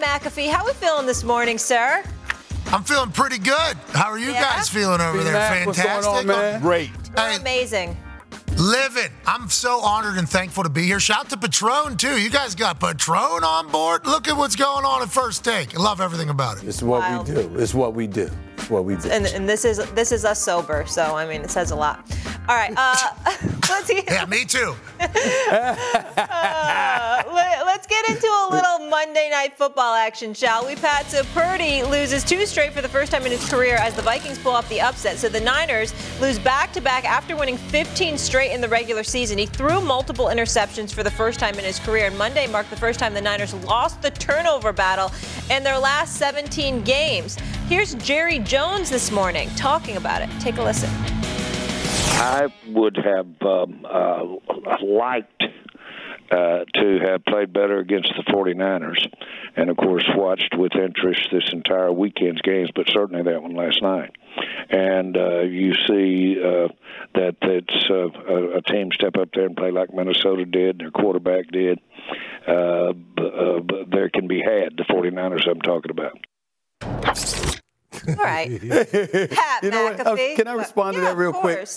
McAfee, how are we feeling this morning, sir? I'm feeling pretty good. How are you Yeah? guys feeling over there? Mac, what's Fantastic. going on, man? Great. You're amazing. Living. I'm so honored and thankful to be here. Shout out to Patron, too. You guys got Patron on board. Look at what's going on at First Take. I love everything about it. It's what Wild. we do. It's what we do. It's what we do. And, and this is this is us sober, so I mean it says a lot. All right, uh, let's hear. Yeah, me too. Uh, let, us get into a little Monday night football action, shall we, Pat? So Purdy loses two straight for the first time in his career as the Vikings pull off the upset. So the Niners lose back to back after winning 15 straight in the regular season. He threw multiple interceptions for the first time in his career, and Monday marked the first time the Niners lost the turnover battle in their last 17 games. Here's Jerry Jones this morning talking about it. Take a listen. I would have um, uh, liked uh, to have played better against the 49ers, and of course watched with interest this entire weekend's games, but certainly that one last night. And uh, you see uh, that it's uh, a, a team step up there and play like Minnesota did, their quarterback did. Uh, uh, there can be had the 49ers I'm talking about. All right. Pat You know what? Uh, McAfee. Can I respond to Yeah, that real quick?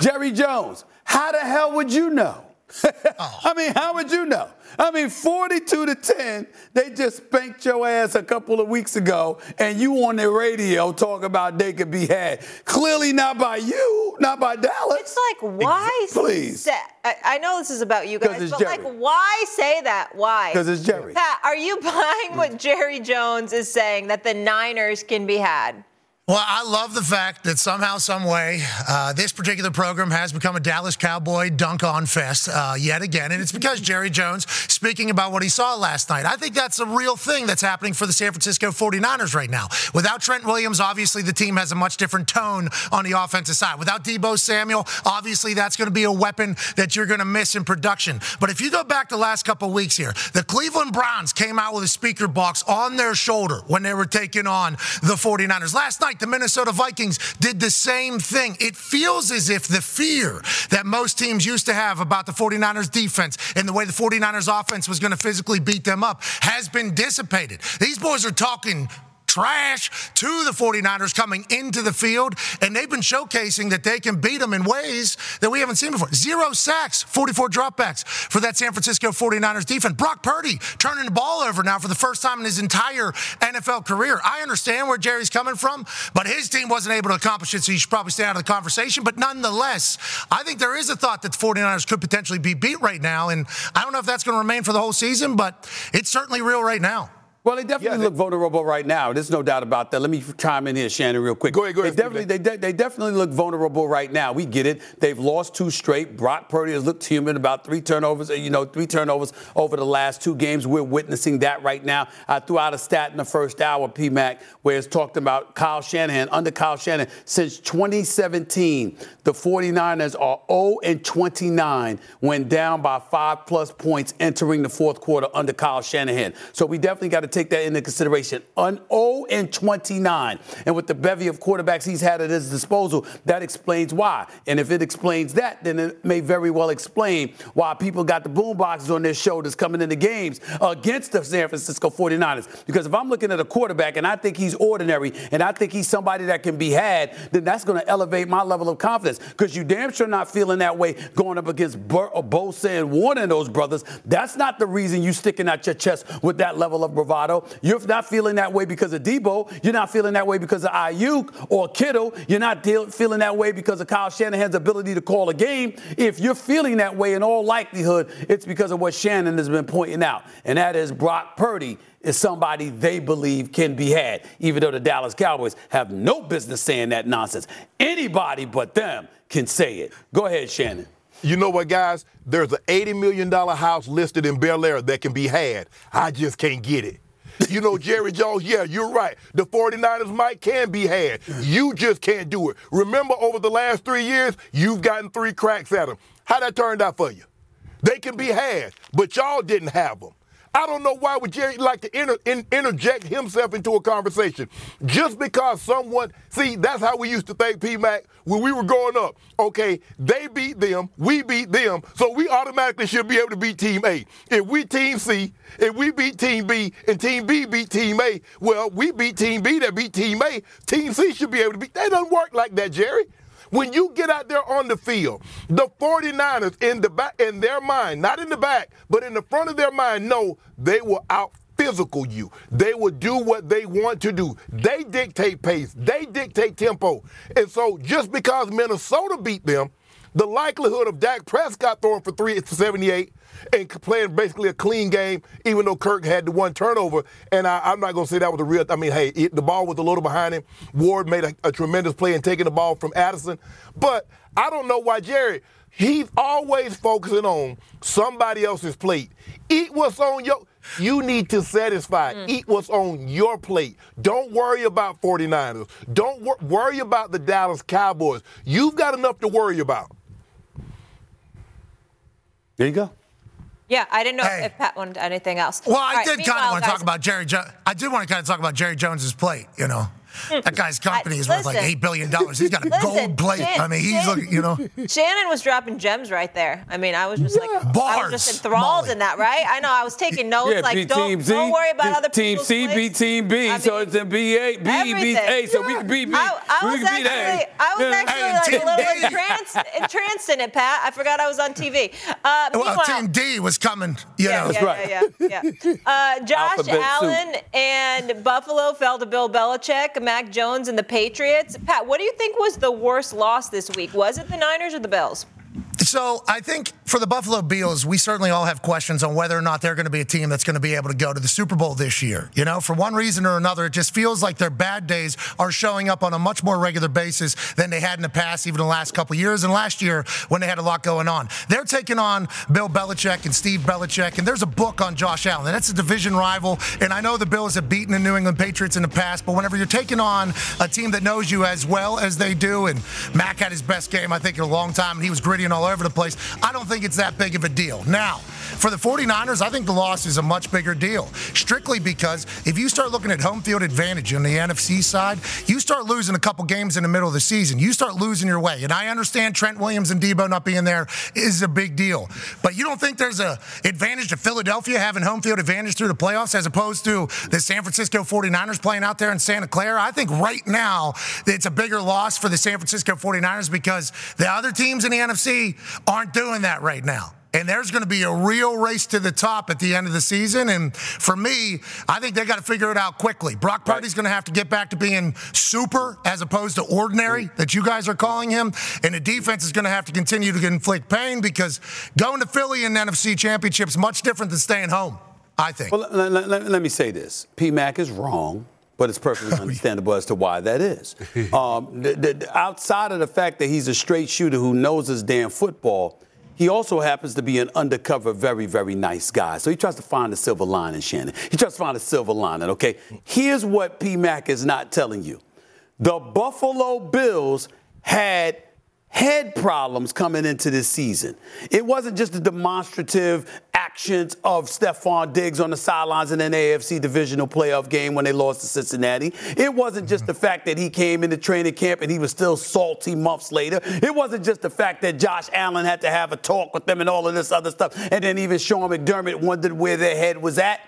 Jerry Jones, how the hell would you know? Oh. I mean, how would you know? I mean, 42 to 10, they just spanked your ass a couple of weeks ago, and you on the radio talking about they could be had. Clearly not by you, not by Dallas. It's like, why? Please. Say, I, I know this is about you guys, but Jerry. like, why say that? Why? 'Cause it's Jerry. Pat, are you buying what Jerry Jones is saying that the Niners can be had? Well, I love the fact that somehow, some way, uh, this particular program has become a Dallas Cowboy dunk-on fest uh, yet again, and it's because Jerry Jones speaking about what he saw last night. I think that's a real thing that's happening for the San Francisco 49ers right now. Without Trent Williams, obviously the team has a much different tone on the offensive side. Without Debo Samuel, obviously that's going to be a weapon that you're going to miss in production. But if you go back the last couple of weeks here, the Cleveland Browns came out with a speaker box on their shoulder when they were taking on the 49ers. Last night, the Minnesota Vikings did the same thing. It feels as if the fear that most teams used to have about the 49ers defense and the way the 49ers offense was going to physically beat them up has been dissipated. These boys are talking trash to the 49ers coming into the field, and they've been showcasing that they can beat them in ways that we haven't seen before. Zero sacks, 44 dropbacks for that San Francisco 49ers defense. Brock Purdy turning the ball over now for the first time in his entire NFL career. I understand where Jerry's coming from, but his team wasn't able to accomplish it, so you should probably stay out of the conversation. But nonetheless, I think there is a thought that the 49ers could potentially be beat right now, and I don't know if that's going to remain for the whole season, but it's certainly real right now. Well, they definitely look vulnerable right now. There's no doubt about that. Let me chime in here, Shannon, real quick. Go ahead, go ahead, They definitely, they, de- they definitely look vulnerable right now. We get it. They've lost two straight. Brock Purdy has looked human. About three turnovers. uh, You know, three turnovers over the last two games. We're witnessing that right now. I threw out a stat in the first hour, PMAC, where it's talked about Kyle Shanahan. Under Kyle Shanahan, since 2017, the 49ers are 0 and 29 when down by five plus points entering the fourth quarter under Kyle Shanahan. So we definitely got to take that into consideration. An 0 and 29. And with the bevy of quarterbacks he's had at his disposal, that explains why. And if it explains that, then it may very well explain why people got the boom boxes on their shoulders coming into games against the San Francisco 49ers. Because if I'm looking at a quarterback and I think he's ordinary and I think he's somebody that can be had, then that's going to elevate my level of confidence. Because you damn sure not feeling that way going up against Bur- Bosa and Warner and those brothers. That's not the reason you sticking out your chest with that level of bravado. You're not feeling that way because of Debo. You're not feeling that way because of Aiyuk or Kittle. You're not feeling that way because of Kyle Shanahan's ability to call a game. If you're feeling that way, in all likelihood, it's because of what Shannon has been pointing out, and that is Brock Purdy is somebody they believe can be had, even though the Dallas Cowboys have no business saying that nonsense. Anybody but them can say it. Go ahead, Shannon. You know what, guys? There's an $80 million house listed in Bel Air that can be had. I just can't get it. You know, Jerry Jones, yeah, you're right. The 49ers might can be had. You just can't do it. Remember, over the last three years, you've gotten three cracks at them. How that turned out for you? They can be had, but y'all didn't have them. I don't know why would Jerry like to inter, in, interject himself into a conversation. Just because someone, see, that's how we used to think, P Mac, when we were growing up. Okay, they beat them, we beat them, so we automatically should be able to beat Team A. If we Team C, if we beat Team B, and Team B beat Team A, well, we beat Team B that beat Team A. Team C should be able to beat. That doesn't work like that, Jerry. When you get out there on the field, the 49ers in the back in their mind, not in the back, but in the front of their mind, know they will out physical you. They will do what they want to do. They dictate pace. They dictate tempo. And so just because Minnesota beat them, the likelihood of Dak Prescott throwing for 378 and playing basically a clean game, even though Kirk had the one turnover. And I, am not going to say that was a real. I mean, hey, it, the ball was a little behind him. Ward made a, a tremendous play in taking the ball from Addison. But I don't know why Jerry. He's always focusing on somebody else's plate. Eat what's on your. You need to satisfy. Mm. Eat what's on your plate. Don't worry about 49ers. Don't wor- worry about the Dallas Cowboys. You've got enough to worry about. There you go. Yeah, I didn't know hey. if Pat wanted anything else. Well, I right, did kind of want to talk about Jerry. Jo- I did want to kind of talk about Jerry Jones's plate. You know. That guy's company is worth like eight billion dollars. He's got a listen, gold plate. Shan, I mean, he's Shan, looking, you know. Shannon was dropping gems right there. I mean, I was just like, Bars, I was just enthralled Molly. in that, right? I know. I was taking notes. Yeah, like, don't, Z, don't worry about other team C plays. beat Team B, I mean, so it's a B A B beat A, so we can beat B. I, I was actually, I was yeah. actually like a little entranced, entranced in it, Pat. I forgot I was on TV. Uh, well, Team D was coming. You yeah, know, yeah, right. yeah, yeah, yeah. Uh, Josh Alphabet Allen soup. and Buffalo fell to Bill Belichick, Mac Jones, and the Patriots. Pat, what do you think was the worst loss this week? Was it the Niners or the Bills? So I think for the Buffalo Bills, we certainly all have questions on whether or not they're going to be a team that's going to be able to go to the Super Bowl this year. You know, for one reason or another, it just feels like their bad days are showing up on a much more regular basis than they had in the past, even the last couple years and last year when they had a lot going on. They're taking on Bill Belichick and Steve Belichick, and there's a book on Josh Allen. And that's a division rival. And I know the Bills have beaten the New England Patriots in the past, but whenever you're taking on a team that knows you as well as they do, and Mac had his best game, I think, in a long time, and he was gritty and all over the place. I don't think it's that big of a deal. Now, for the 49ers, I think the loss is a much bigger deal, strictly because if you start looking at home field advantage on the NFC side, you start losing a couple games in the middle of the season. You start losing your way. And I understand Trent Williams and Debo not being there is a big deal. But you don't think there's a advantage to Philadelphia having home field advantage through the playoffs as opposed to the San Francisco 49ers playing out there in Santa Clara? I think right now it's a bigger loss for the San Francisco 49ers because the other teams in the NFC aren't doing that right now. And there's going to be a real race to the top at the end of the season. And for me, I think they got to figure it out quickly. Brock Purdy's right. going to have to get back to being super as opposed to ordinary that you guys are calling him. And the defense is going to have to continue to inflict pain because going to Philly in the NFC Championship is much different than staying home, I think. Well, let, let, let, me say this PMAC is wrong but it's perfectly understandable as to why that is. Um, the, the, outside of the fact that he's a straight shooter who knows his damn football, he also happens to be an undercover, very, very nice guy. So he tries to find a silver lining, Shannon. He tries to find a silver lining, okay? Here's what PMAC is not telling you the Buffalo Bills had head problems coming into this season. It wasn't just the demonstrative actions of Stefon Diggs on the sidelines in an AFC divisional playoff game when they lost to Cincinnati. It wasn't just the fact that he came into training camp and he was still salty months later. It wasn't just the fact that Josh Allen had to have a talk with them and all of this other stuff. And then even Sean McDermott wondered where their head was at.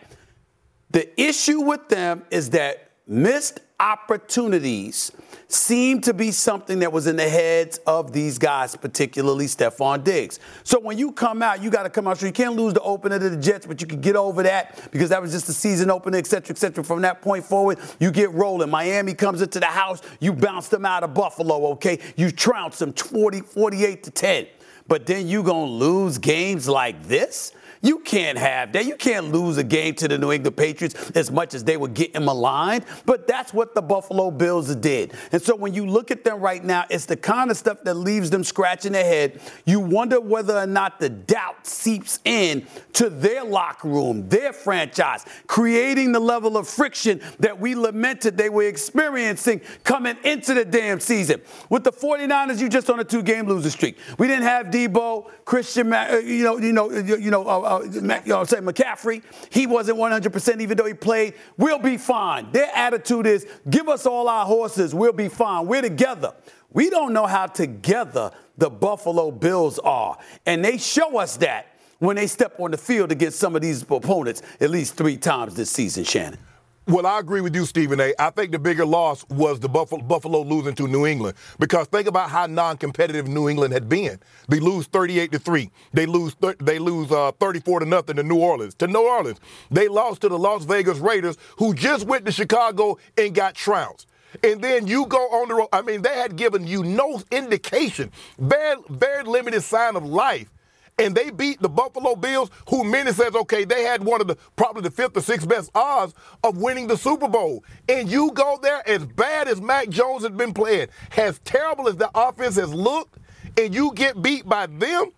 The issue with them is that missed opportunities seemed to be something that was in the heads of these guys, particularly Stefon Diggs. So when you come out, you got to come out. So you can't lose the opener to the Jets, but you can get over that because that was just the season opener, et cetera, et cetera. From that point forward, you get rolling. Miami comes into the house, you bounce them out of Buffalo, okay? You trounce them 40, 48 to 10. But then you to lose games like this? You can't have that. You can't lose a game to the New England Patriots as much as they were getting maligned. But that's what the Buffalo Bills did. And so when you look at them right now, it's the kind of stuff that leaves them scratching their head. You wonder whether or not the doubt seeps in to their locker room, their franchise, creating the level of friction that we lamented they were experiencing coming into the damn season. With the 49ers, you just on a two-game losing streak. We didn't have Debo, Christian, uh, you know, you know, you know, uh, you know, say McCaffrey. He wasn't 100% even though he played. We'll be fine. Their attitude is, give us all our horses. We'll be fine. We're together. We don't know how together the Buffalo Bills are, and they show us that when they step on the field against some of these opponents at least three times this season, Shannon. Well, I agree with you, Stephen A. I think the bigger loss was the Buffalo, Buffalo losing to New England because think about how non-competitive New England had been. They lose 38 to three. They lose they lose uh, 34 to nothing to New Orleans. To New Orleans, they lost to the Las Vegas Raiders, who just went to Chicago and got trounced. And then you go on the road. I mean, they had given you no indication, very, very limited sign of life and they beat the Buffalo Bills, who many says, okay, they had one of the probably the fifth or sixth best odds of winning the Super Bowl. And you go there as bad as Mac Jones has been playing, as terrible as the offense has looked, and you get beat by them.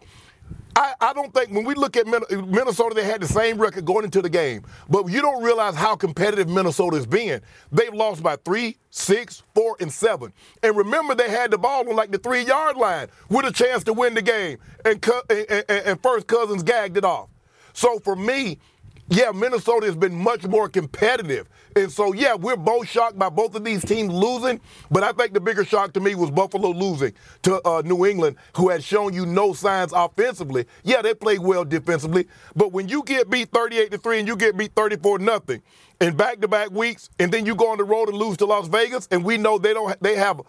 I, I, don't think when we look at Minnesota, they had the same record going into the game. But you don't realize how competitive Minnesota has been. They've lost by three, six, four, and seven. And remember, they had the ball on like the three yard line with a chance to win the game. And, and, and, and First Cousins gagged it off. So for me, yeah, Minnesota has been much more competitive. And so, yeah, we're both shocked by both of these teams losing. But I think the bigger shock to me was Buffalo losing to uh, New England, who had shown you no signs offensively. Yeah, they played well defensively. But when you get beat 38 to 3 and you get beat 34 nothing in back to back weeks, and then you go on the road and lose to Las Vegas, and we know they don't, they have,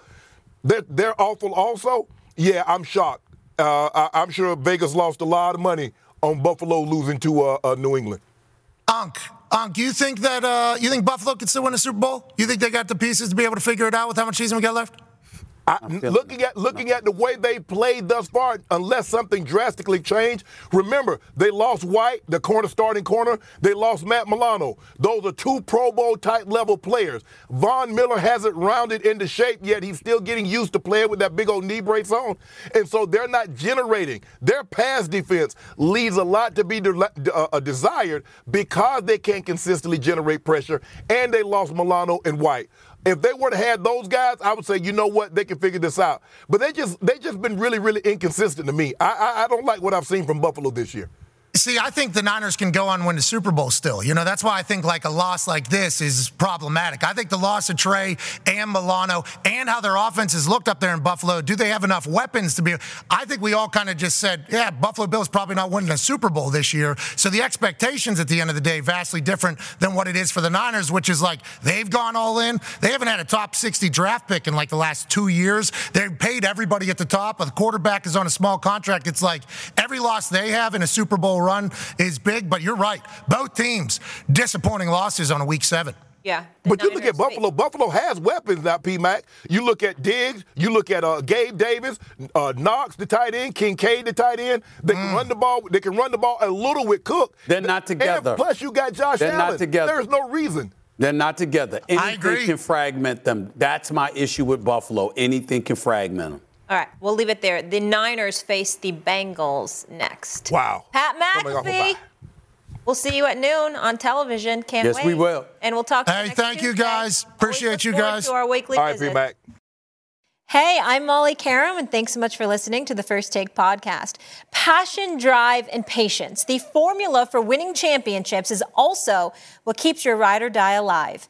they're, they're awful also. Yeah, I'm shocked. Uh, I, am sure Vegas lost a lot of money on Buffalo losing to uh, uh New England. Unc, Unc, you think that uh, you think Buffalo could still win a Super Bowl? You think they got the pieces to be able to figure it out with how much season we got left? I, looking at looking at the way they played thus far, unless something drastically changed. Remember, they lost White, the corner starting corner. They lost Matt Milano. Those are two Pro Bowl type level players. Von Miller hasn't rounded into shape yet. He's still getting used to playing with that big old knee brace on, and so they're not generating. Their pass defense leaves a lot to be de- uh, desired because they can't consistently generate pressure, and they lost Milano and White. If they would have had those guys, I would say, you know what, they can figure this out. But they just they just been really, really inconsistent to me. I, I, I don't like what I've seen from Buffalo this year. See, I think the Niners can go on win the Super Bowl still. You know, that's why I think like a loss like this is problematic. I think the loss of Trey and Milano and how their offense has looked up there in Buffalo, do they have enough weapons to be? I think we all kind of just said, yeah, Buffalo Bills probably not winning a Super Bowl this year. So the expectations at the end of the day vastly different than what it is for the Niners, which is like they've gone all in. They haven't had a top 60 draft pick in like the last two years. They've paid everybody at the top. The quarterback is on a small contract. It's like every loss they have in a Super Bowl run is big, but you're right. Both teams disappointing losses on a week seven. Yeah. But you look at Buffalo. Buffalo has weapons now, P Mac. You look at Diggs. You look at uh, Gabe Davis, uh, Knox, the tight end, Kincaid, the tight end. They mm. can run the ball. They can run the ball a little with Cook. They're not together. And plus, you got Josh They're Allen. Not together. There's no reason. They're not together. Anything I agree. can fragment them. That's my issue with Buffalo. Anything can fragment them. All right, we'll leave it there. The Niners face the Bengals next. Wow. Pat McAfee. We'll see you at noon on television. Can't yes, wait. Yes, we will. And we'll talk. Hey, thank Tuesday. you guys. Appreciate you guys. To our weekly All right, visit. Be back. Hey, I'm Molly Qerim, and thanks so much for listening to the First Take podcast. Passion, drive, and patience. The formula for winning championships is also what keeps your ride or die alive.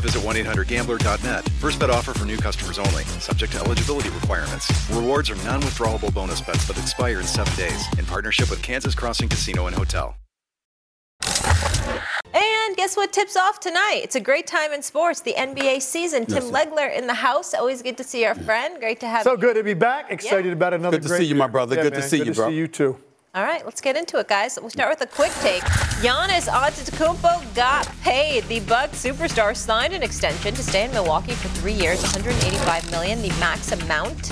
visit 1-800-GAMBLER.net. First bet offer for new customers only. Subject to eligibility requirements. Rewards are non-withdrawable bonus bets that expire in seven days. In partnership with Kansas Crossing Casino and Hotel. And guess what tips off tonight? It's a great time in sports, the NBA season. Tim yes, Legler in the house. Always good to see our friend. Great to have so you. good to be back. Excited yeah. about another good to great see you, my brother. Yeah, good man. to see good you, to bro. see you too. All right, let's get into it, guys. We'll start with a quick take. Giannis Antetokounmpo got paid. The Bucks superstar signed an extension to stay in Milwaukee for three years, 185 million, the max amount.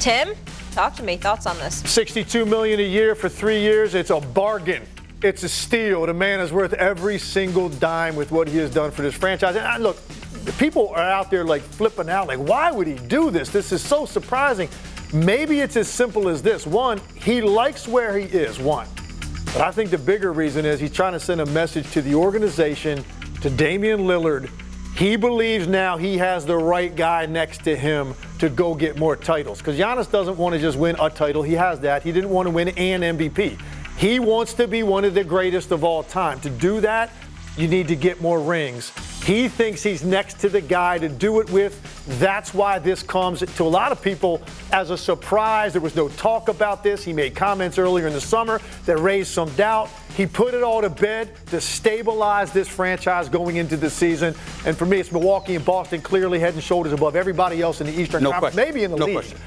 Tim, talk to me. Thoughts on this? 62 million a year for three years. It's a bargain. It's a steal. The man is worth every single dime with what he has done for this franchise. And I, look, people are out there like flipping out, like, why would he do this? This is so surprising. Maybe it's as simple as this. One, he likes where he is, one. But I think the bigger reason is he's trying to send a message to the organization, to Damian Lillard. He believes now he has the right guy next to him to go get more titles. Because Giannis doesn't want to just win a title. He has that. He didn't want to win an MVP. He wants to be one of the greatest of all time. To do that, you need to get more rings. He thinks he's next to the guy to do it with. That's why this comes to a lot of people as a surprise. There was no talk about this. He made comments earlier in the summer that raised some doubt. He put it all to bed to stabilize this franchise going into the season. And for me, it's Milwaukee and Boston clearly head and shoulders above everybody else in the Eastern no Conference, question. maybe in the no league. Question.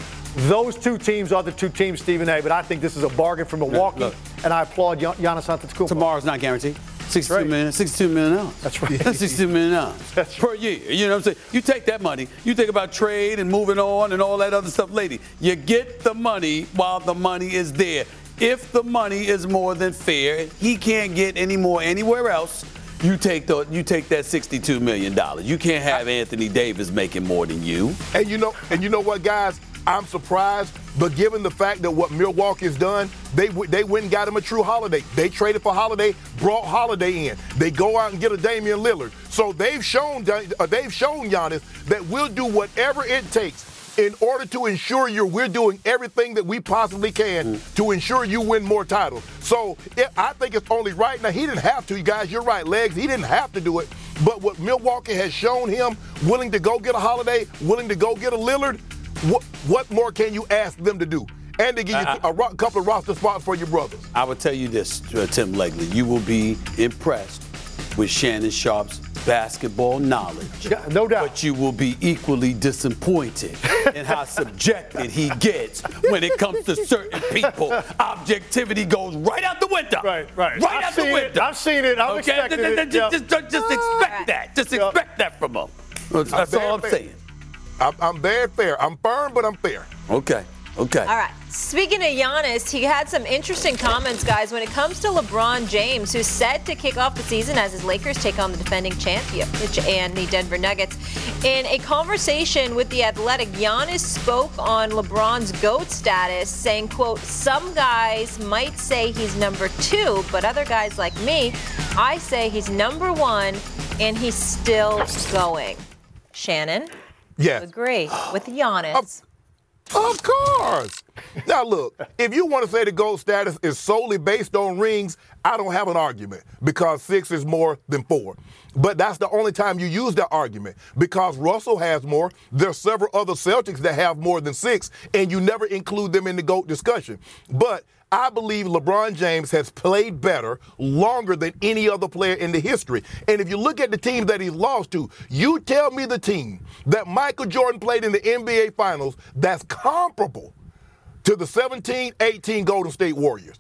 Those two teams are the two teams, Stephen A. But I think this is a bargain for Milwaukee, and I applaud Giannis Antetokounmpo. Tomorrow's not guaranteed. 62 right. million, 62 million dollars. That's right. That's 62 million dollars That's per year. You know what I'm saying? You take that money, you think about trade and moving on and all that other stuff, lady. You get the money while the money is there. If the money is more than fair, he can't get any more anywhere else. You take the you take that 62 million dollars. You can't have Anthony Davis making more than you. And you know, and you know what, guys? I'm surprised, but given the fact that what Milwaukee has done, they they went and got him a Jrue Holiday. They traded for Holiday, brought Holiday in. They go out and get a Damian Lillard. So they've shown uh, they've shown Giannis that we'll do whatever it takes in order to ensure you we're doing everything that we possibly can mm. to ensure you win more titles. So it, I think it's only right. Now he didn't have to, you guys. You're right, legs. He didn't have to do it. But what Milwaukee has shown him, willing to go get a Holiday, willing to go get a Lillard, what, what more can you ask them to do? And to give you a ro- couple of roster spots for your brothers. I will tell you this, uh, Tim Legler. You will be impressed with Shannon Sharpe's basketball knowledge. Yeah, no doubt. But you will be equally disappointed in how subjected he gets when it comes to certain people. Objectivity goes right out the window. Right, right. Right I've out the it. window. I've seen it. I've okay? expected just, it. Just, yeah. just, just expect that. Just expect that from him. That's all I'm saying. I'm, I'm very fair. I'm firm, but I'm fair. Okay. Okay. All right. Speaking of Giannis, he had some interesting comments, guys, when it comes to LeBron James, who's set to kick off the season as his Lakers take on the defending champion and the Denver Nuggets. In a conversation with The Athletic, Giannis spoke on LeBron's GOAT status, saying, quote, some guys might say he's number two, but other guys like me, I say he's number one, and he's still going. Shannon? Yes. Agree with Giannis. Of, of course. now look, if you want to say the GOAT status is solely based on rings, I don't have an argument because six is more than four. But that's the only time you use that argument because Russell has more. There's several other Celtics that have more than six, and you never include them in the GOAT discussion. But I believe LeBron James has played better longer than any other player in the history. And if you look at the teams that he's lost to, you tell me the team that Michael Jordan played in the NBA Finals that's comparable to the 17 18 Golden State Warriors.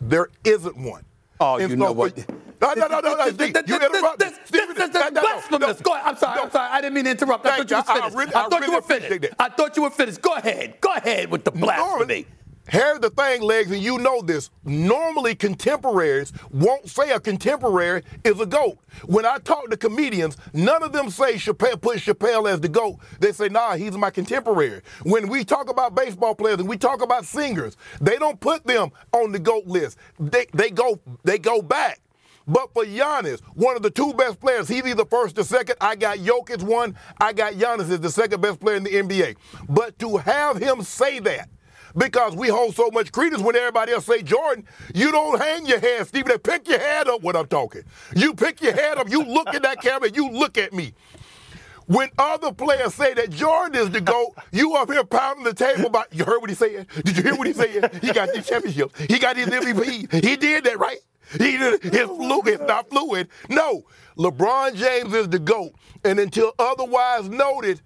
There isn't one. Oh, you know what? No, no, no, no, no. Steve, you interrupted. This, this, this, blasphemous. Go ahead. I'm sorry. I'm sorry. I didn't mean to interrupt. I thought you were finished. I, thought you were finished. I thought you were finished. Go ahead. Go ahead with the blasphemy. Here's the thing, Legs, and you know this. Normally, contemporaries won't say a contemporary is a GOAT. When I talk to comedians, none of them say Chappelle, put Chappelle as the GOAT. They say, nah, he's my contemporary. When we talk about baseball players and we talk about singers, they don't put them on the GOAT list. They, they, go, they go back. But for Giannis, one of the two best players, he's either first or second. I got Jokic one. I got Giannis as the second best player in the NBA. But to have him say that, because we hold so much credence when everybody else say Jordan. You don't hang your head, Steve. They pick your head up when I'm talking. You pick your head up, you look at that camera, you look at me. When other players say that Jordan is the GOAT, you up here pounding the table about, you heard what he said? Did you hear what he said? He got these championships. He got his MVP. He did that, right? He did his fluid, not fluid. No, LeBron James is the GOAT. And until otherwise noted,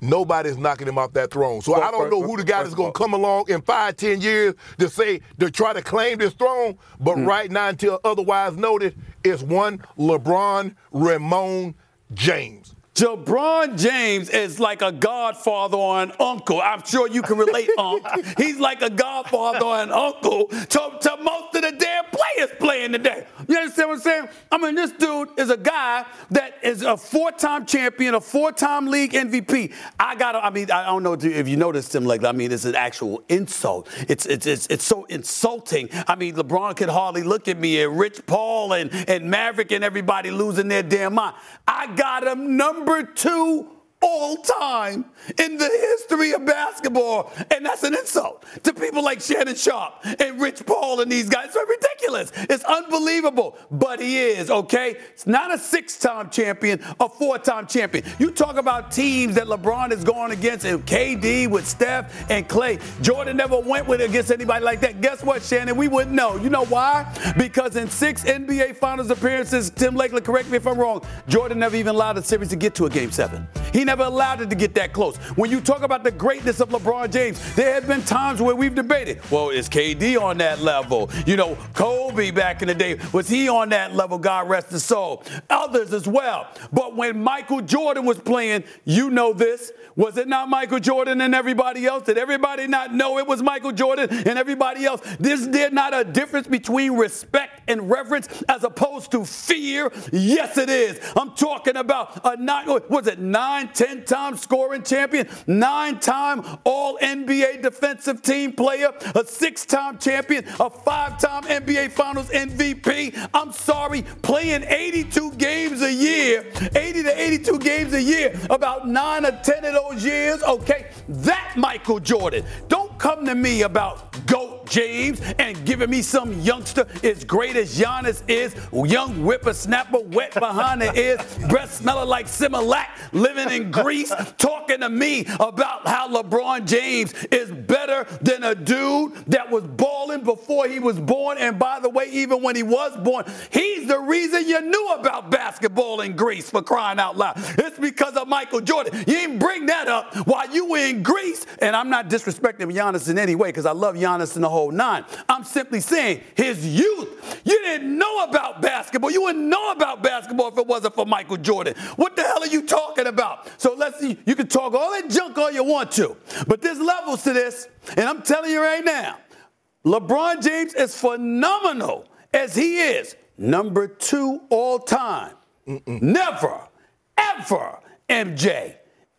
nobody's knocking him off that throne. So I don't know who the guy that's going to come along in five, ten years to say to try to claim this throne. But mm. right now, until otherwise noted, it's one LeBron Ramon James. LeBron James is like a godfather or an uncle. I'm sure you can relate, Unc. He's like a godfather or an uncle to, to most of the damn players playing today. You understand what I'm saying? I mean, this dude is a guy that is a four-time champion, a four-time league MVP. I got to, I mean, I don't know if you noticed him like, I mean, it's an actual insult. It's, it's, it's, it's so insulting. I mean, LeBron could hardly look at me and Rich Paul and, and Maverick and everybody losing their damn mind. I got him number number two all time in the history of basketball. And that's an insult to people like Shannon Sharpe and Rich Paul and these guys. It's ridiculous. It's unbelievable. But he is, okay? It's not a six time champion, a four time champion. You talk about teams that LeBron is going against, and KD with Steph and Clay. Jordan never went with against anybody like that. Guess what, Shannon? We wouldn't know. You know why? Because in six NBA Finals appearances, Tim Legler, correct me if I'm wrong, Jordan never even allowed a series to get to a game seven. He never allowed it to get that close. When you talk about the greatness of LeBron James, there have been times where we've debated, well, is KD on that level? You know, Kobe back in the day, was he on that level? God rest his soul. Others as well. But when Michael Jordan was playing, you know this, was it not Michael Jordan and everybody else? Did everybody not know it was Michael Jordan and everybody else? Is there not a difference between respect and reverence as opposed to fear? Yes, it is. I'm talking about a nine, was it nine, ten time scoring champion, nine time All NBA defensive team player, a six time champion, a five time NBA Finals MVP. I'm sorry, playing 82 games a year, 80 to 82 games a year, about nine or 10 of those years, okay? That Michael Jordan. Don't come to me about GOAT James and giving me some youngster as great as Giannis is, young whippersnapper, wet behind the ears, breath smelling like Similac, living in Greece, talking to me about how LeBron James is better than a dude that was balling before he was born. And by the way, even when he was born, he's the reason you knew about basketball in Greece for crying out loud. It's because of Michael Jordan. You didn't bring that up while you were in Greece. And I'm not disrespecting Giannis in any way because I love Giannis in the whole whole nine. I'm simply saying his youth. You didn't know about basketball. You wouldn't know about basketball if it wasn't for Michael Jordan. What the hell are you talking about? So let's see. You can talk all that junk all you want to, but there's levels to this. And I'm telling you right now, LeBron James is phenomenal as he is number two all time. Mm-mm. Never, ever, MJ.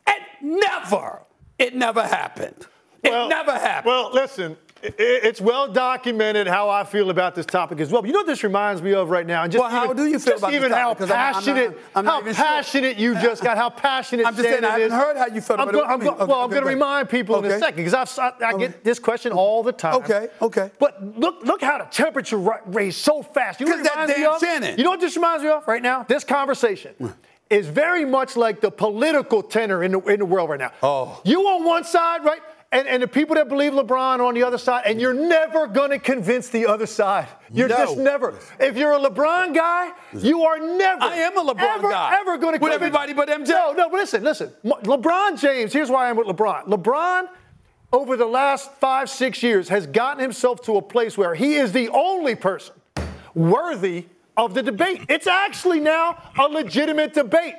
It never, it never happened. It well, never happened. Well, listen, it's well documented how I feel about this topic as well. But you know what this reminds me of right now? And just well, even, how do you feel about even how passionate, I'm not, I'm not how passionate sure. you just got, how passionate I'm just saying, I haven't heard how you felt about it. I'm go, okay, well, I'm going to remind people okay. in a second because I, I, get this question all the time. Okay, okay. But look, look how the temperature raised so fast. You know what that damn Shannon. You know what this reminds me of right now? This conversation. is very much like the political tenor in the, in the world right now. Oh. You on one side, right? And, and the people that believe LeBron are on the other side, and you're never going to convince the other side. You're No. just never. If you're a LeBron guy, you are never. I am a LeBron ever, guy. Ever going to With everybody but MJ. No, no, but listen, listen. LeBron James. Here's why I'm with LeBron. LeBron. Over the last five, six years, has gotten himself to a place where he is the only person worthy of the debate. It's actually now a legitimate debate.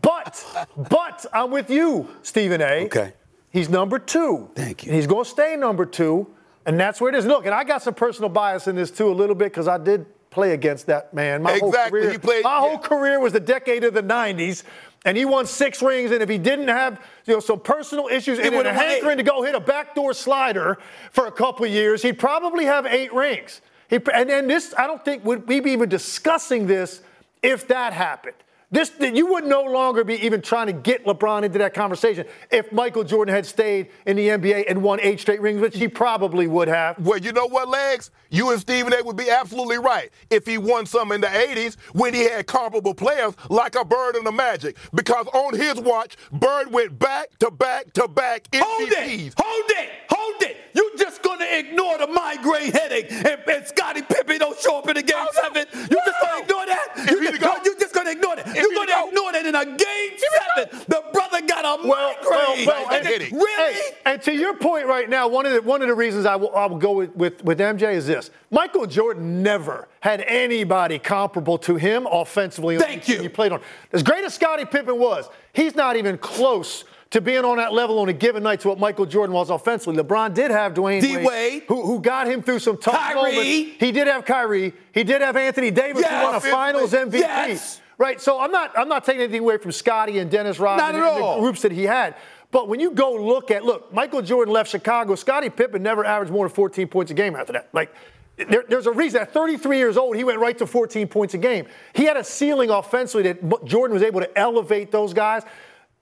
But, but I'm with you, Stephen A. Okay. He's number two. Thank you. And he's going to stay number two, and that's where it is. Look, and I got some personal bias in this too, a little bit, because I did play against that man. My whole career, He played- my whole yeah. career was the decade of the '90s, and he won six rings. And if he didn't have, you know, some personal issues and would've a hankering to go hit a backdoor slider for a couple of years, he'd probably have eight rings. He, and then this, I don't think would we be even discussing this if that happened. This, you would no longer be even trying to get LeBron into that conversation if Michael Jordan had stayed in the NBA and won eight straight rings, which he probably would have. Well, you know what, Legs? You and Stephen A would be absolutely right if he won some in the 80s when he had comparable players like a Bird and a Magic. Because on his watch, Bird went back to back to back Hold it! Hold it! Hold it! You just gonna ignore the migraine headache and, and Scottie Pippen don't show up in the game Oh, no. seven? You just No. gonna ignore that? If You he'd just, go- you just gonna ignore that? If You're gonna go- ignore that in a game seven? The brother got a Well, well, migraine. well, and- And- really? Hey, and to your point right now, one of the one of the reasons I will, I will go with, with, with MJ is this: Michael Jordan never had anybody comparable to him offensively. Thank you. He played on. As great as Scottie Pippen was, he's not even close to being on that level on a given night to what Michael Jordan was offensively. LeBron did have Dwyane D. Wade, who, who got him through some tough Kyrie. moments. He did have Kyrie. He did have Anthony Davis, who won a Finals MVP. Yes. Right. So I'm not I'm not taking anything away from Scottie and Dennis Rodman Not at and the groups that he had. But when you go look at look, Michael Jordan left Chicago. Scottie Pippen never averaged more than 14 points a game after that. Like there- there's a reason at 33 years old, he went right to 14 points a game. He had a ceiling offensively that Jordan was able to elevate those guys.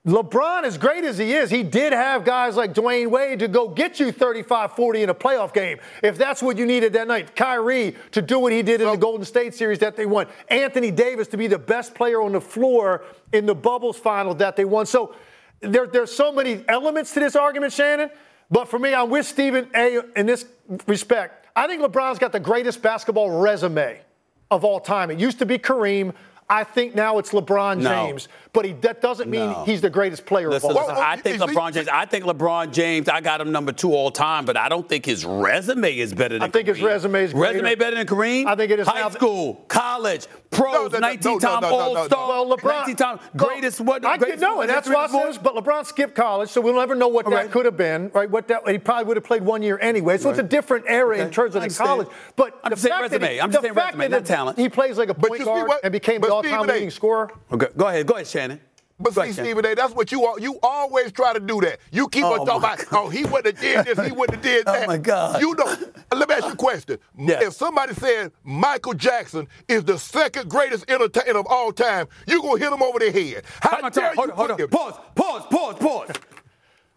LeBron, as great as he is, he did have guys like Dwyane Wade to go get you 35 40 in a playoff game. If that's what you needed that night, Kyrie to do what he did in the Golden State series that they won, Anthony Davis to be the best player on the floor in the Bubbles final that they won. So there, there's so many elements to this argument, Shannon. But for me, I'm with Stephen A. in this respect. I think LeBron's got the greatest basketball resume of all time. It used to be Kareem. I think now it's LeBron No. James. But he, that doesn't mean No. he's the greatest player Listen, of all listen, time. I think Is he- LeBron James. I think LeBron James. I got him number two all time, but I don't think his resume is better than. I think his resume is greater. resume better than Kareem. I think it is high now- school, college, No, pros, no, no, 19 time no, no, no, no, no. All Star, Well, LeBron, 19 time greatest. What? I greatest get no, and that's why I said this. But LeBron skipped college, so we'll never know what that could have been, right? What that he probably would have played one year anyway. So it's a different era in terms of the college. But I'm the just saying resume. he- I'm just the saying fact resume, that not talent. He plays like a point guard what- and became but the all-time A. leading scorer. Okay, go ahead. Go ahead, Shannon. But see. Stephen A., that's what you al- you always try to do that. You keep Oh, on talking about, God. oh, he wouldn't have did this, he wouldn't have did oh that. Oh, my God. You know, uh, let me ask you a question. Yes. If somebody said Michael Jackson is the second greatest entertainer of all time, you're going to hit him over the head. How dare time- hold on, hold on. him- Pause, pause, pause, pause.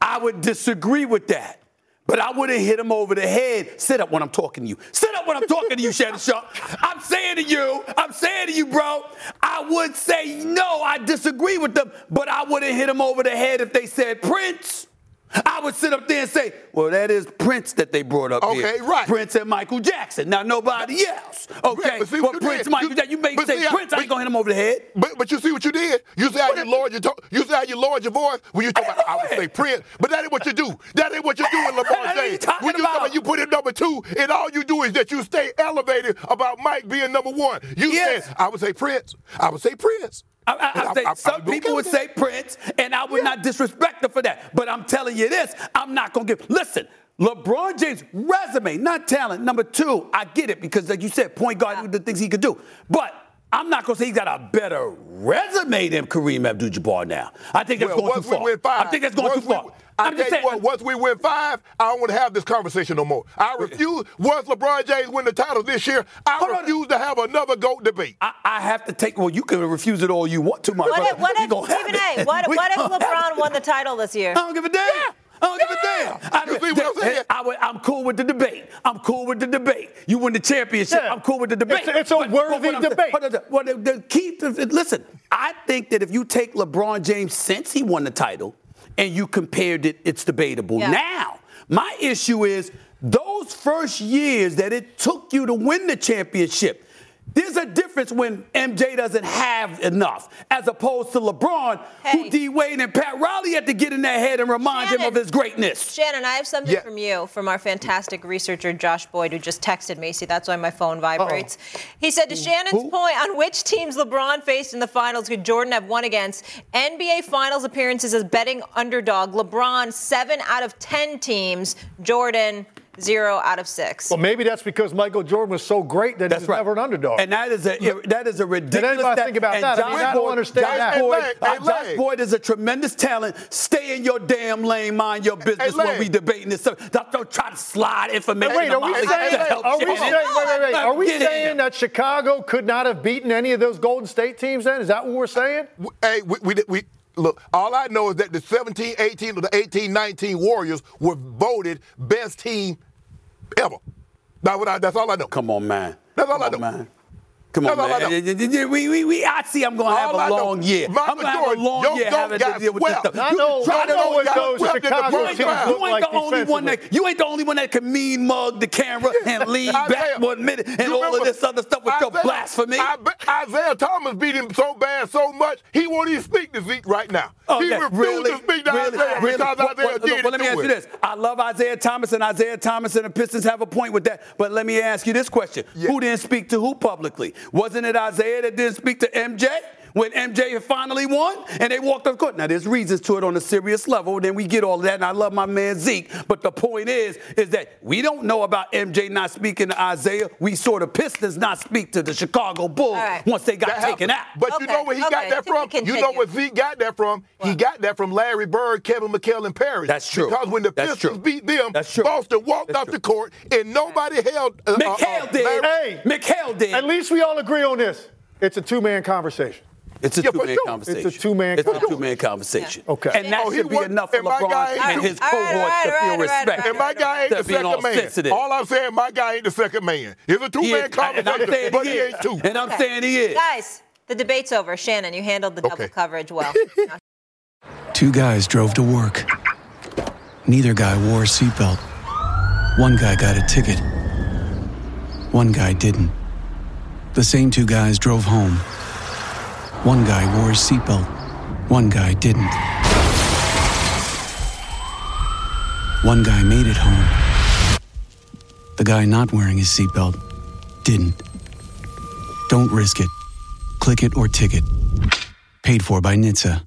I would disagree with that. But I wouldn't hit him over the head. Sit up when I'm talking to you. Sit up when I'm talking to you, Shannon Sharpe. I'm saying to you, I'm saying to you, bro, I would say no, I disagree with them, but I wouldn't hit him over the head if they said Prince. I would sit up there and say, well, that is Prince that they brought up here. Okay, right. Prince and Michael Jackson. Now, nobody else. Okay, but see but what you Prince, did. Michael Jackson, you may but say see, Prince, I ain't gonna hit him over the head. But but you see what you did? You see how you lowered your to- you see how you lowered your voice when you talk about I would say Prince, but that ain't what you do. That ain't what you do What LeBron James. When you about? talk you put him number two, and all you do is that you stay elevated about Mike being number one. You Yes. said I would say Prince. I would say Prince. I, I, I say I- I- some people would say. Prince, and I would Yeah. not disrespect them for that. But I'm telling you this, I'm not gonna give. Listen, LeBron James' resume, not talent. Number two, I get it because, like you said, point guard, the things he could do. But I'm not gonna say he's got a better resume than Kareem Abdul-Jabbar. Now, I think that's Well, going too far. five, I think that's going too far. I I'm tell just you what, once we win five, I don't want to have this conversation no more. I refuse. Once LeBron James win the title this year, I Hold on. refuse to have another GOAT debate. I, I have to take. Well, you can refuse it all you want to, my What brother. if, what if gonna have Stephen it. A. What, We what if LeBron won the title this year? I don't give a damn. I don't give a damn. I, You see what I'm saying? I, I'm cool with the debate. I'm cool with the debate. You win the championship. Yeah. I'm cool with the debate. It's a- it's a worthy what I'm- debate. what the, what the, the key to, listen, I think that if you take LeBron James since he won the title and you compared it, it's debatable. Yeah. Now, My issue is those first years that it took you to win the championship. There's a difference when MJ doesn't have enough, as opposed to LeBron, Hey. who D Wade and Pat Riley had to get in their head and remind him of his greatness. Shannon, I have something Yeah. from you from our fantastic researcher Josh Boyd, who just texted me. See, that's why my phone vibrates. He said to Shannon's Who? point on which teams LeBron faced in the finals could Jordan have won against NBA Finals appearances as betting underdog. LeBron seven out of ten teams. Jordan zero out of six. Well, maybe that's because Michael Jordan was so great that That's he was right. never an underdog. And that is a that is a ridiculous. anybody stat. think about and that? I mean, Josh I don't Boyd- understand Josh that. Boyd, Hey, uh, hey, Josh Larry. Boyd is a tremendous talent. Stay in your damn lane, mind your business when Larry. we debating this. Don't, don't try to slide information. Wait, are we about saying, are we saying, wait, wait, wait, are we saying that Chicago could not have beaten any of those Golden State teams then? Is that what we're saying? Hey, we, we, we look. All I know is that the 17, 18, or the 18, 19 Warriors were voted best team ever. I, that's all I know. Come on, man. That's all Come I on, know. man. Come on, That's all I man. We, we, we, I see I'm going to have a I a know, long year. I'm going to have a long your year having to deal with this swept. stuff. I You know- try I to know what those swept in the Chicago teams round. look You ain't like the only one that defensively. you ain't the only one that can mean mug the camera and lean back Isaiah, one minute and you all of this other stuff with your blasphemy. I bet Isaiah Thomas beat him so bad, so much, he won't even speak to Zeke right now. Oh, he Okay, refused really, to speak to really, Isaiah really. because What- Isaiah what- did well, let me to ask you this. I love Isaiah Thomas, and Isaiah Thomas and the Pistons have a point with that. But let me ask you this question: Yeah. Who didn't speak to who publicly? Wasn't it Isaiah that didn't speak to MJ? When MJ finally won and they walked off the court. Now there's reasons to it on a serious level. Then we get all of that, and I love my man Zeke. But the point is, is that we don't know about MJ not speaking to Isaiah. We saw the Pistons not speak to the Chicago Bulls All right. once they got That taken happened. out. But you know where he okay, got that to be from? You know where Zeke got that from? He got that from Larry Bird, Kevin McHale, and Parish. That's true. Because when the That's Pistons true. beat them, That's true. Boston walked That's off true. the court and nobody held. Uh, uh, McHale uh, did. Larry- Hey. McHale did. At least we all agree on this. It's a two-man conversation. It's a Yeah, two-man sure. conversation. It's a two-man It's a two-man conversation. Yeah. Okay. And that Oh, he should be wasn't- enough for and my LeBron guy ain't and his All right, cohorts all right, to all feel right, respect. all And my guy ain't the second all man. sensitive. All I'm saying, my guy ain't the second man. It's a two-man is- and I'm conversation, saying but he he is. ain't two. And I'm saying he is. Guys, the debate's over. Shannon, you handled the double Okay. coverage well. Two guys drove to work. Neither guy wore a seatbelt. One guy got a ticket. One guy didn't. The same two guys drove home. One guy wore his seatbelt. One guy didn't. One guy made it home. The guy not wearing his seatbelt didn't. Don't risk it. Click it or ticket. Paid for by NHTSA.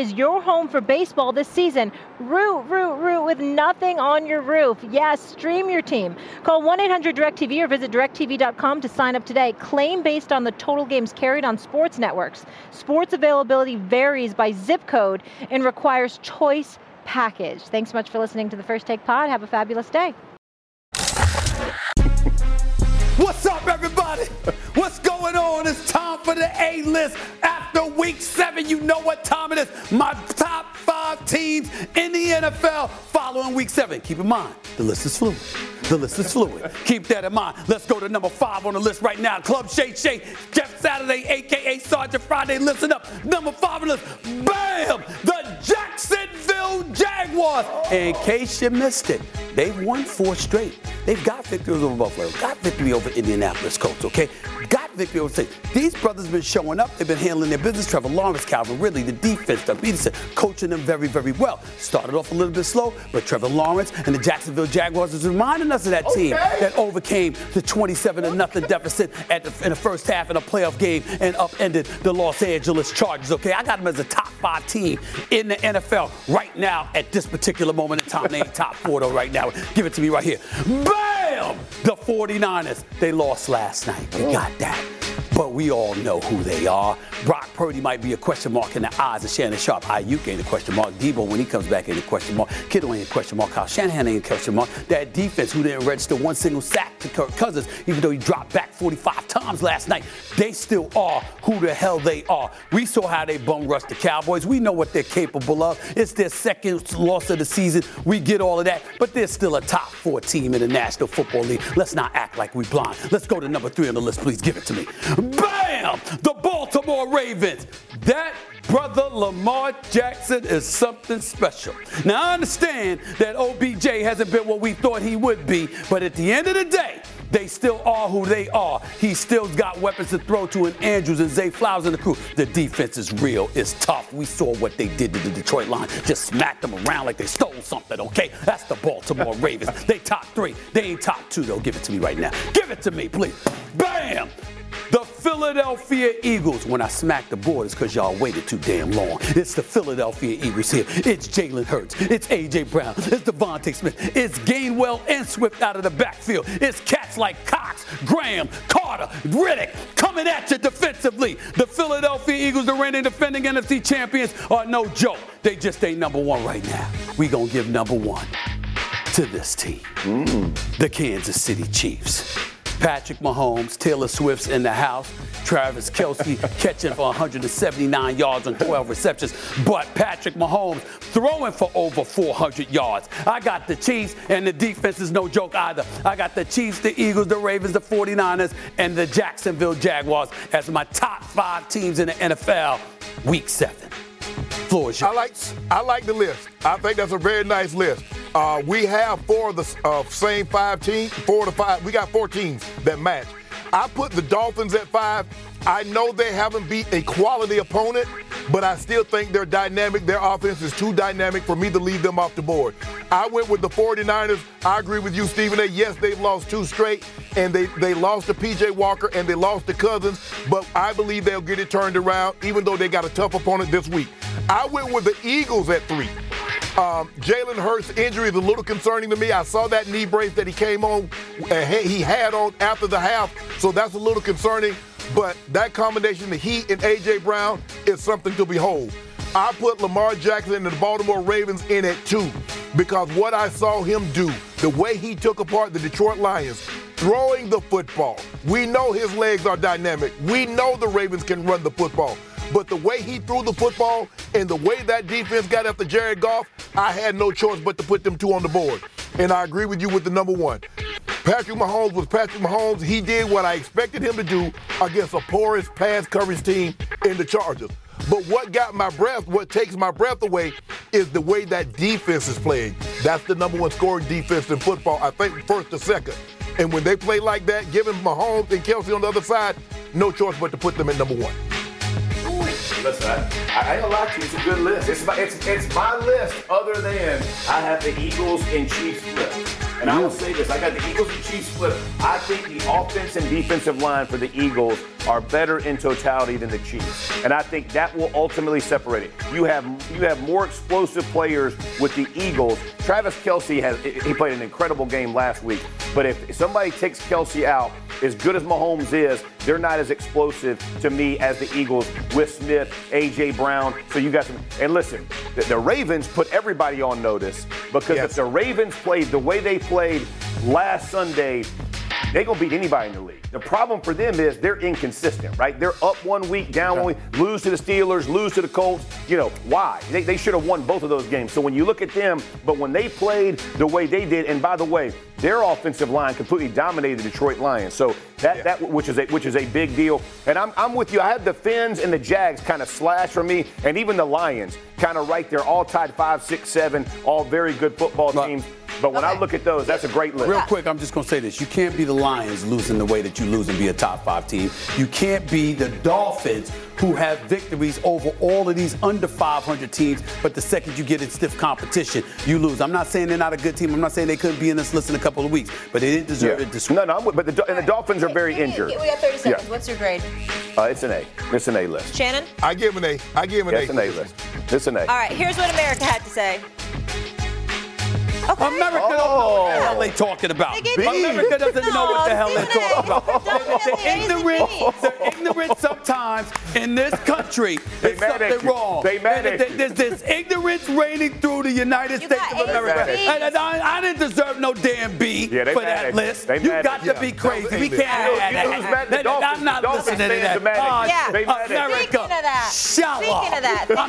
is your home for baseball this season. Root, root, root with nothing on your roof. Yes, stream your team. Call 1 800 DirecTV or visit directv.com to sign up today. Claim based on the total games carried on sports networks. Sports availability varies by zip code and requires choice package. Thanks so much for listening to the First Take Pod. Have a fabulous day. What's up, everybody? What's going on? It's time for the A list. Week seven, you know what time it is. My top five teams in the NFL following week seven. Keep in mind, the list is fluid. The list is fluid. Keep that in mind. Let's go to number five on the list right now. Club Shay Shay, Jeff Saturday, aka Sergeant Friday. Listen up. Number five on the list. Bam! The Jacksonville Jaguars. In case you missed it, they've won four straight. They've got victories over Buffalo, got victory over Indianapolis Colts, okay? Got victory over State. These brothers been showing up. They've been handling their business. Trevor Lawrence, Calvin Ridley, the defense, the Pederson, coaching them very, very well. Started off a little bit slow, but Trevor Lawrence and the Jacksonville Jaguars is reminding us of that team that overcame the 27 to nothing deficit at the, in the first half in a playoff game and upended the Los Angeles Chargers, okay? I got them as a top five team in the NFL right now at this particular moment in time. They ain't top four though right now. Give it to me right here. Bam! The 49ers, they lost last night. We got that. But we all know who they are. Brock Purdy might be a question mark in the eyes of Shannon Sharpe. Aiyuk ain't a question mark. Deebo, when he comes back, ain't a question mark. Kittle ain't a question mark. Kyle Shanahan ain't a question mark. That defense, who didn't register one single sack to Kirk Cousins, even though he dropped back 45 times last night, they still are who the hell they are. We saw how they bum rushed the Cowboys. We know what they're capable of. It's their second loss of the season. We get all of that, but they're still a top four team in the National Football League. Let's not act like we're blind. Let's go to number three on the list, please. Give it to me. Bam! The Baltimore Ravens. That brother Lamar Jackson is something special. Now, I understand that OBJ hasn't been what we thought he would be, but at the end of the day, they still are who they are. He still got weapons to throw to an Andrews and Zay Flowers and the crew. The defense is real. It's tough. We saw what they did to the Detroit line. Just smacked them around like they stole something, okay? That's the Baltimore Ravens. They top three. They ain't top two, though. Give it to me right now. Give it to me, please. Bam! The Philadelphia Eagles. When I smack the board, it's because y'all waited too damn long. It's the Philadelphia Eagles here. It's Jalen Hurts. It's A.J. Brown. It's DeVonta Smith. It's Gainwell and Swift out of the backfield. It's cats like Cox, Graham, Carter, Reddick coming at you defensively. The Philadelphia Eagles, the reigning defending NFC champions, are no joke. They just ain't number one right now. We gonna give number one to this team, mm. the Kansas City Chiefs. Patrick Mahomes, Taylor Swift's in the house. Travis Kelce catching for 179 yards on 12 receptions. But Patrick Mahomes throwing for over 400 yards. I got the Chiefs, and the defense is no joke either. I got the Chiefs, the Eagles, the Ravens, the 49ers, and the Jacksonville Jaguars as my top five teams in the NFL week seven. Floor is yours. I like I like the list. I think that's a very nice list. Uh, we have four of the uh, same five teams, four to five. We got four teams that match. I put the Dolphins at five. I know they haven't beat a quality opponent, but I still think they're dynamic. Their offense is too dynamic for me to leave them off the board. I went with the 49ers. I agree with you, Stephen A. Yes, they've lost two straight, and they, they lost to PJ Walker and they lost to Cousins, but I believe they'll get it turned around, even though they got a tough opponent this week. I went with the Eagles at three. Um, Jalen Hurts' injury is a little concerning to me. I saw that knee brace that he came on, he had on after the half, so that's a little concerning. But that combination, the Heat and AJ Brown, is something to behold. I put Lamar Jackson and the Baltimore Ravens in at two because what I saw him do, the way he took apart the Detroit Lions, throwing the football. We know his legs are dynamic. We know the Ravens can run the football. But the way he threw the football and the way that defense got after Jared Goff, I had no choice but to put them two on the board. And I agree with you with the number one. Patrick Mahomes was Patrick Mahomes. He did what I expected him to do against a porous pass coverage team in the Chargers. But what got my breath, what takes my breath away, is the way that defense is playing. That's the number one scoring defense in football, I think first to second. And when they play like that, giving Mahomes and Kelce on the other side, no choice but to put them at number one. Listen, I, I ain't gonna lie to you, it's a good list. It's my, it's, it's my list other than I have the Eagles and Chiefs split. And I will say this, I got the Eagles and Chiefs split. I think the offense and defensive line for the Eagles are better in totality than the Chiefs. And I think that will ultimately separate it. You have you have more explosive players with the Eagles. Travis Kelce has he played an incredible game last week. But if somebody takes Kelce out, as good as Mahomes is, they're not as explosive to me as the Eagles with Smith, AJ Brown. So you got some. And listen, the, the Ravens put everybody on notice because Yes. if the Ravens played the way they played last Sunday, they gonna beat anybody in the league. The problem for them is they're inconsistent, right? They're up one week, down one week, lose to the Steelers, lose to the Colts. You know why? They, they should have won both of those games. So when you look at them, but when they played the way they did, and by the way, their offensive line completely dominated the Detroit Lions. So that that which is a which is a big deal. And I'm I'm with you. I had the Finns and the Jags kind of slash for me, and even the Lions kind of right there, all tied five, six, seven, all very good football Right. Teams. But when I look at those, that's a great list. Real quick, I'm just going to say this. You can't be the Lions losing the way that you lose and be a top five team. You can't be the Dolphins who have victories over all of these under 500 teams, but the second you get in stiff competition, you lose. I'm not saying they're not a good team. I'm not saying they couldn't be in this list in a couple of weeks, but they didn't deserve Yeah. it this No, no, I'm with- but the, and the Dolphins are very injured. We got 30 seconds. Yeah. What's your grade? Uh, it's an A. It's an A list. Shannon? I give him an A. I give him an Yeah, A. it's an A list. It's an A. All right, here's what America had to say. Okay. America don't know what the hell they talking about. They America doesn't know what the hell they're talking about. They're ignorant. They're ignorant sometimes in this country. They There's mad at something you. wrong. They mad at you. There's this ignorance reigning through the United You States of America. And I, I didn't deserve no damn B Yeah, for that at you. list. You got to be That crazy. We can't You know- have you know who's mad that. I'm not listening to that. are mad at you. Oh, Yeah. They mad at you. America. Speaking of that, speaking of that,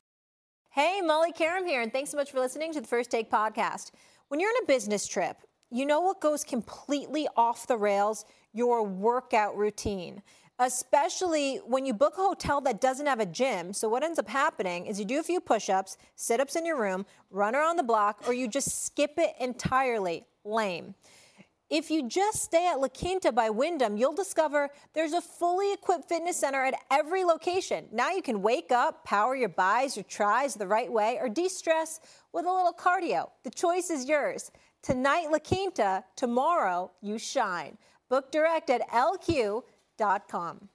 Hey, Molly Qerim here, and thanks so much for listening to the First Take podcast. When you're on a business trip, you know what goes completely off the rails? Your workout routine. Especially when you book a hotel that doesn't have a gym. So, what ends up happening is you do a few push ups, sit ups in your room, run around the block, or you just skip it entirely. Lame. If you just stay at La Quinta by Wyndham, you'll discover there's a fully equipped fitness center at every location. Now you can wake up, power your buys or tries the right way, or de stress with a little cardio. The choice is yours. Tonight, La Quinta, tomorrow, you shine. Book direct at lq.com.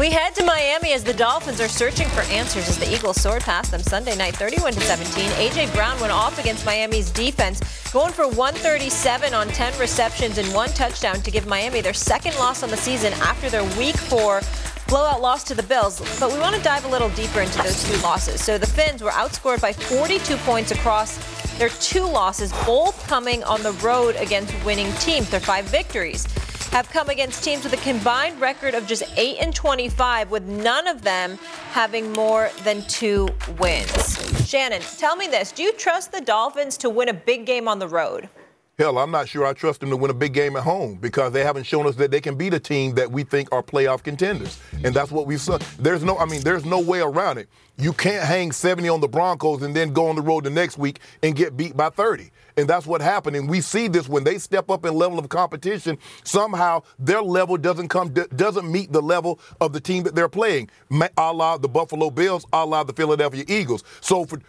We head to Miami as the Dolphins are searching for answers as the Eagles soared past them Sunday night 31 to 17. AJ Brown went off against Miami's defense, going for 137 on 10 receptions and one touchdown to give Miami their second loss on the season after their week 4 blowout loss to the Bills. But we want to dive a little deeper into those two losses. So the Finns were outscored by 42 points across their two losses, both coming on the road against winning teams. Their five victories have come against teams with a combined record of just 8 and 25 with none of them having more than 2 wins. Shannon, tell me this, do you trust the Dolphins to win a big game on the road? Hell, I'm not sure I trust them to win a big game at home because they haven't shown us that they can beat a team that we think are playoff contenders. And that's what we've seen. There's no, I mean, there's no way around it. You can't hang 70 on the Broncos and then go on the road the next week and get beat by 30. And that's what happened. And we see this when they step up in level of competition, somehow their level doesn't come, doesn't meet the level of the team that they're playing. A la the Buffalo Bills, a la the Philadelphia Eagles. So for,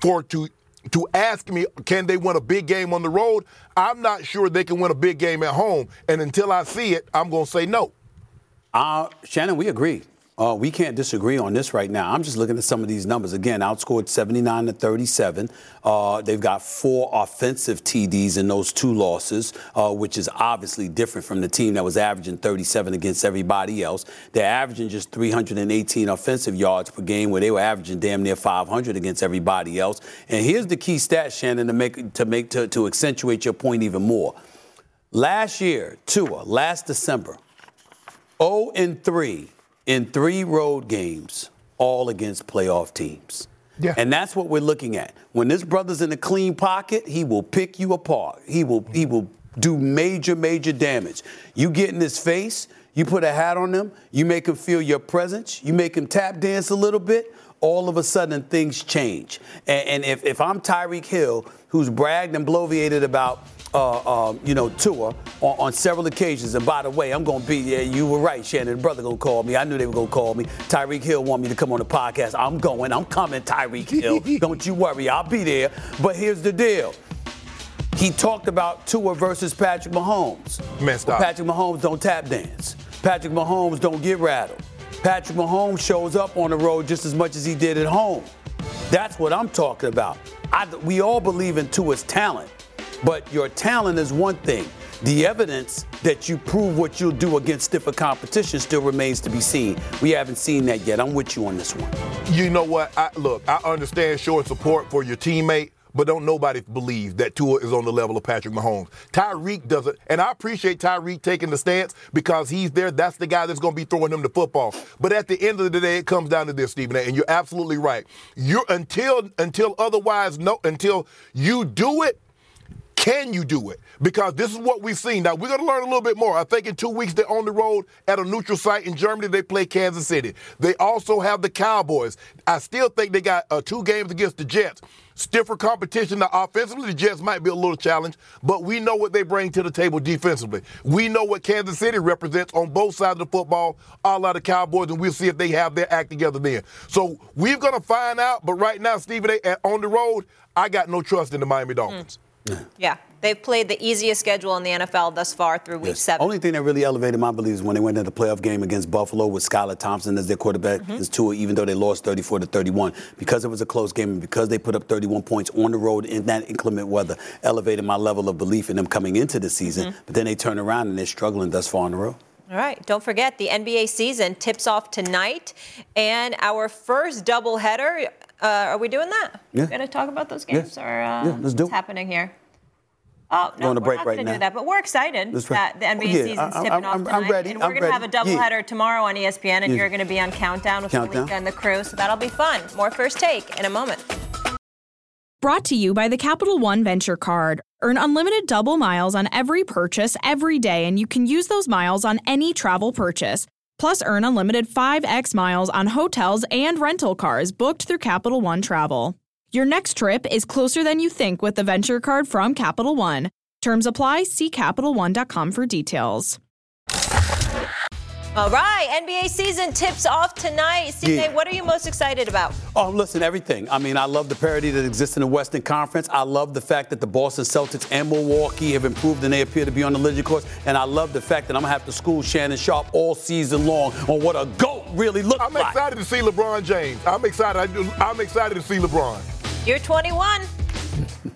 for to to ask me, can they win a big game on the road? I'm not sure they can win a big game at home. And until I see it, I'm going to say no. Uh, Shannon, we agree. Uh, we can't disagree on this right now. I'm just looking at some of these numbers. Again, outscored 79 to 37. Uh, they've got four offensive TDs in those two losses, uh, which is obviously different from the team that was averaging 37 against everybody else. They're averaging just 318 offensive yards per game, where they were averaging damn near 500 against everybody else. And here's the key stat, Shannon, to make to make to, to accentuate your point even more. Last year, Tua, last December, 0 and 3 in three road games, all against playoff teams. Yeah. And that's what we're looking at. When this brother's in a clean pocket, he will pick you apart. He will he will do major, major damage. You get in his face, you put a hat on him, you make him feel your presence, you make him tap dance a little bit, all of a sudden things change. And, and if, if I'm Tyreek Hill, who's bragged and bloviated about uh, um, you know, Tua on, on, several occasions. And by the way, I'm going to be, yeah, you were right, Shannon. Brother going to call me. I knew they were going to call me. Tyreek Hill want me to come on the podcast. I'm going. I'm coming, Tyreek Hill. Don't you worry. I'll be there. But here's the deal. He talked about Tua versus Patrick Mahomes. Stop. Well, Patrick Mahomes don't tap dance. Patrick Mahomes don't get rattled. Patrick Mahomes shows up on the road just as much as he did at home. That's what I'm talking about. I, we all believe in Tua's talent. But your talent is one thing. The evidence that you prove what you'll do against stiffer competition still remains to be seen. We haven't seen that yet. I'm with you on this one. You know what? I, look, I understand showing support for your teammate, but don't nobody believe that Tua is on the level of Patrick Mahomes. Tyreek doesn't, and I appreciate Tyreek taking the stance because he's there. That's the guy that's going to be throwing him the football. But at the end of the day, it comes down to this, Stephen, and you're absolutely right. You're until until otherwise no until you do it can you do it? Because this is what we've seen. Now, we're going to learn a little bit more. I think in two weeks, they're on the road at a neutral site in Germany. They play Kansas City. They also have the Cowboys. I still think they got uh, two games against the Jets. Stiffer competition. Now, offensively, the Jets might be a little challenge, but we know what they bring to the table defensively. We know what Kansas City represents on both sides of the football, all out of Cowboys, and we'll see if they have their act together then. So we're going to find out, but right now, Stephen A., on the road, I got no trust in the Miami Dolphins. Mm. Yeah. They've played the easiest schedule in the NFL thus far through week Yes. seven. Only thing that really elevated my belief is when they went into the playoff game against Buffalo with Skylar Thompson as their quarterback, Mm-hmm. is Tua, even though they lost 34 to 31. Because it was a close game and because they put up 31 points on the road in that inclement weather, elevated my level of belief in them coming into the season. Mm-hmm. But then they turn around and they're struggling thus far in the row. All right. Don't forget the NBA season tips off tonight, and our first doubleheader. Uh, are we doing that? Yeah. We're going to talk about those Yeah. games, or uh, Yeah, let's do what's it. happening here? Oh no, Going to we're break not right going to now. do that, but we're excited That's right. that the NBA Oh, yeah. season's I- I- tipping I'm- off I'm tonight, ready. and we're going to have a ready. Yeah. doubleheader tomorrow on ESPN, and Yeah. you're going to be on Countdown with Countdown. Malika and the crew, so that'll be fun. More first take in a moment. Brought to you by the Capital One Venture Card. Earn unlimited double miles on every purchase every day, and you can use those miles on any travel purchase. Plus, earn unlimited 5x miles on hotels and rental cars booked through Capital One Travel. Your next trip is closer than you think with the Venture Card from Capital One. Terms apply. See CapitalOne.com for details. All right, NBA season tips off tonight. CJ, Yeah. what are you most excited about? Oh, listen, everything. I mean, I love the parity that exists in the Western Conference. I love the fact that the Boston Celtics and Milwaukee have improved and they appear to be on the Legend course. And I love the fact that I'm going to have to school Shannon Sharpe all season long on what a GOAT really looks like. I'm excited to see LeBron James. I'm excited. I do, I'm excited to see LeBron. You're 21.